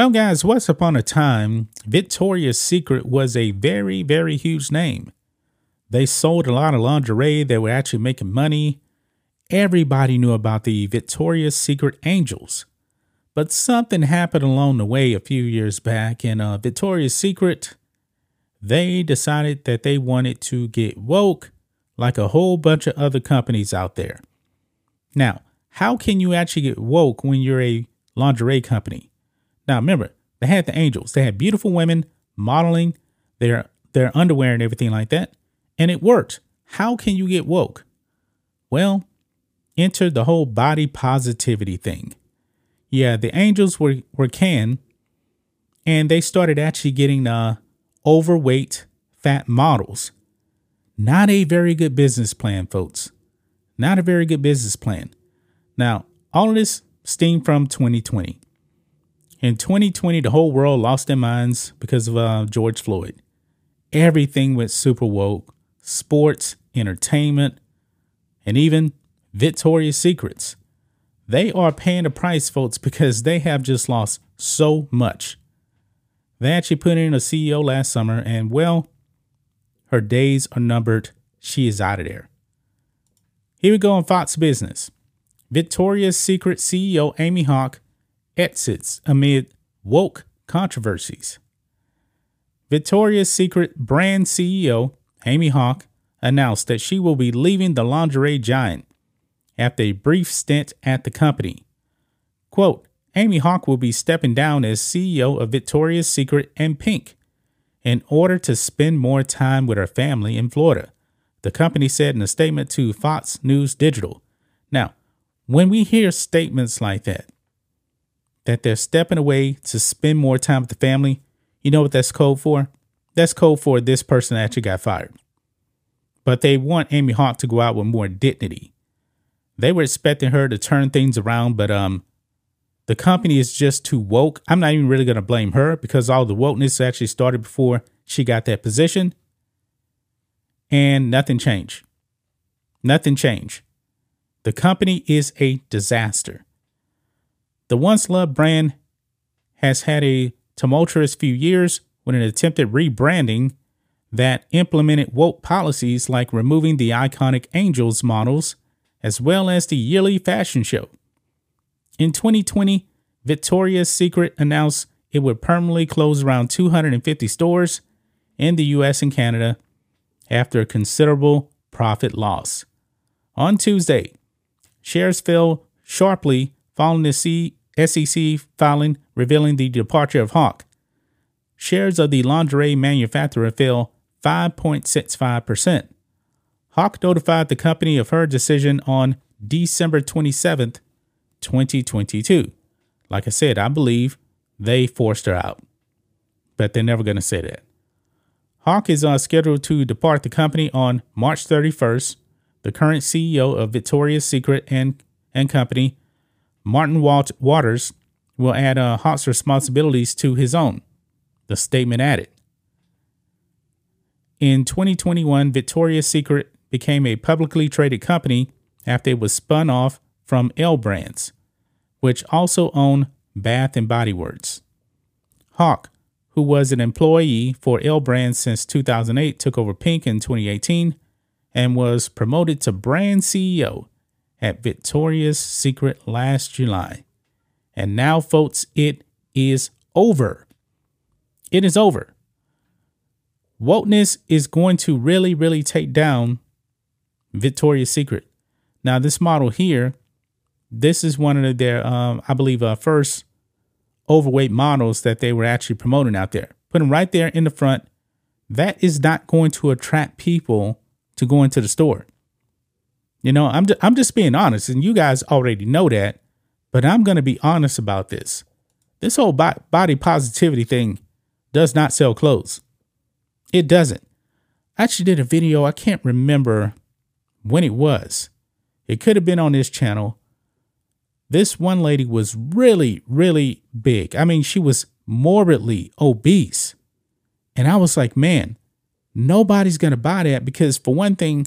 Well, guys, once upon a time, Victoria's Secret was a very, very huge name. They sold a lot of lingerie, they were actually making money. Everybody knew about the Victoria's Secret Angels. But something happened along the way a few years back, and uh, Victoria's Secret, they decided that they wanted to get woke like a whole bunch of other companies out there. Now, how can you actually get woke when you're a lingerie company? Now remember, they had the angels. They had beautiful women modeling their their underwear and everything like that, and it worked. How can you get woke? Well, enter the whole body positivity thing. Yeah, the angels were were canned, and they started actually getting uh, overweight, fat models. Not a very good business plan, folks. Not a very good business plan. Now, all of this stemmed from 2020. In 2020, the whole world lost their minds because of uh, George Floyd. Everything went super woke sports, entertainment, and even Victoria's Secrets. They are paying the price, folks, because they have just lost so much. They actually put in a CEO last summer, and well, her days are numbered. She is out of there. Here we go on Fox Business. Victoria's Secret CEO Amy Hauk exits amid woke controversies. Victoria's Secret brand CEO, Amy Hauk, announced that she will be leaving the lingerie giant after a brief stint at the company. Quote, Amy Hauk will be stepping down as CEO of Victoria's Secret and Pink in order to spend more time with her family in Florida, the company said in a statement to Fox News Digital. Now, when we hear statements like that, that they're stepping away to spend more time with the family, you know what that's code for? That's code for this person actually got fired. But they want Amy Hauk to go out with more dignity. They were expecting her to turn things around, but um, the company is just too woke. I'm not even really going to blame her because all the wokeness actually started before she got that position. And nothing changed. Nothing changed. The company is a disaster. The once loved brand has had a tumultuous few years with an attempted rebranding that implemented woke policies like removing the iconic Angels models as well as the yearly fashion show. In 2020, Victoria's Secret announced it would permanently close around 250 stores in the US and Canada after a considerable profit loss. On Tuesday, shares fell sharply following the SEC filing revealing the departure of Hauk. Shares of the lingerie manufacturer fell 5.65%. Hauk notified the company of her decision on December 27, 2022. Like I said, I believe they forced her out, but they're never going to say that. Hauk is uh, scheduled to depart the company on March 31st. The current CEO of Victoria's Secret and, and Company Martin Walt- Waters will add uh, Hauk's responsibilities to his own, the statement added. In 2021, Victoria's Secret became a publicly traded company after it was spun off from L Brands, which also owned Bath and Body Works. Hauk, who was an employee for L Brands since 2008, took over Pink in 2018 and was promoted to brand CEO at Victoria's Secret last July. And now, folks, it is over. It is over. Wokeness is going to really, really take down Victoria's Secret. Now, this model here, this is one of their, um, I believe, uh, first overweight models that they were actually promoting out there. Put them right there in the front. That is not going to attract people to go into the store. You know, I'm just, I'm just being honest, and you guys already know that, but I'm going to be honest about this. This whole body positivity thing does not sell clothes. It doesn't. I actually did a video, I can't remember when it was. It could have been on this channel. This one lady was really, really big. I mean, she was morbidly obese. And I was like, man, nobody's going to buy that because, for one thing,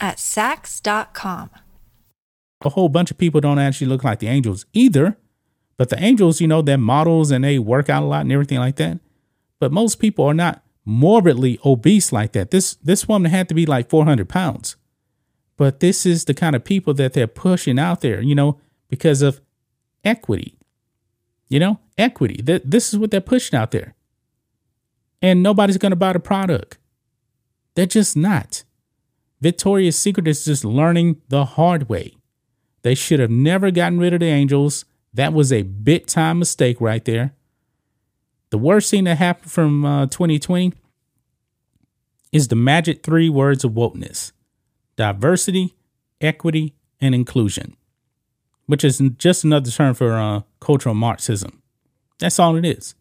at Saks.com. A whole bunch of people don't actually look like the angels either, but the angels, you know, they're models and they work out a lot and everything like that. But most people are not morbidly obese like that. This this woman had to be like 400 pounds. But this is the kind of people that they're pushing out there, you know, because of equity. You know, equity. This is what they're pushing out there. And nobody's going to buy the product. They're just not. Victoria's Secret is just learning the hard way. They should have never gotten rid of the angels. That was a big time mistake right there. The worst thing that happened from uh, 2020 is the magic three words of wokeness diversity, equity, and inclusion, which is just another term for uh, cultural Marxism. That's all it is.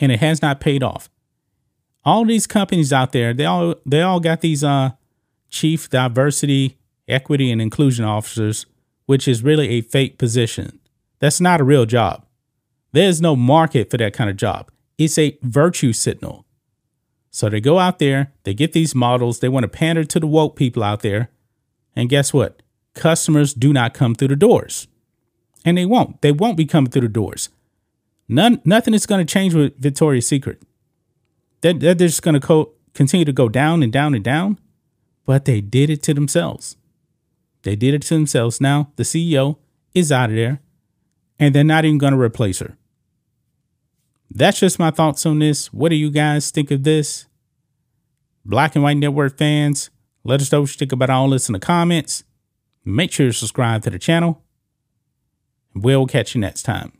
And it has not paid off. All these companies out there, they all they all got these uh, chief diversity, equity, and inclusion officers, which is really a fake position. That's not a real job. There's no market for that kind of job. It's a virtue signal. So they go out there, they get these models, they want to pander to the woke people out there. And guess what? Customers do not come through the doors. And they won't. They won't be coming through the doors. None, nothing is going to change with Victoria's Secret. They're, they're just going to co- continue to go down and down and down. But they did it to themselves. They did it to themselves. Now the CEO is out of there, and they're not even going to replace her. That's just my thoughts on this. What do you guys think of this? Black and White Network fans, let us know what you think about all this in the comments. Make sure to subscribe to the channel. We'll catch you next time.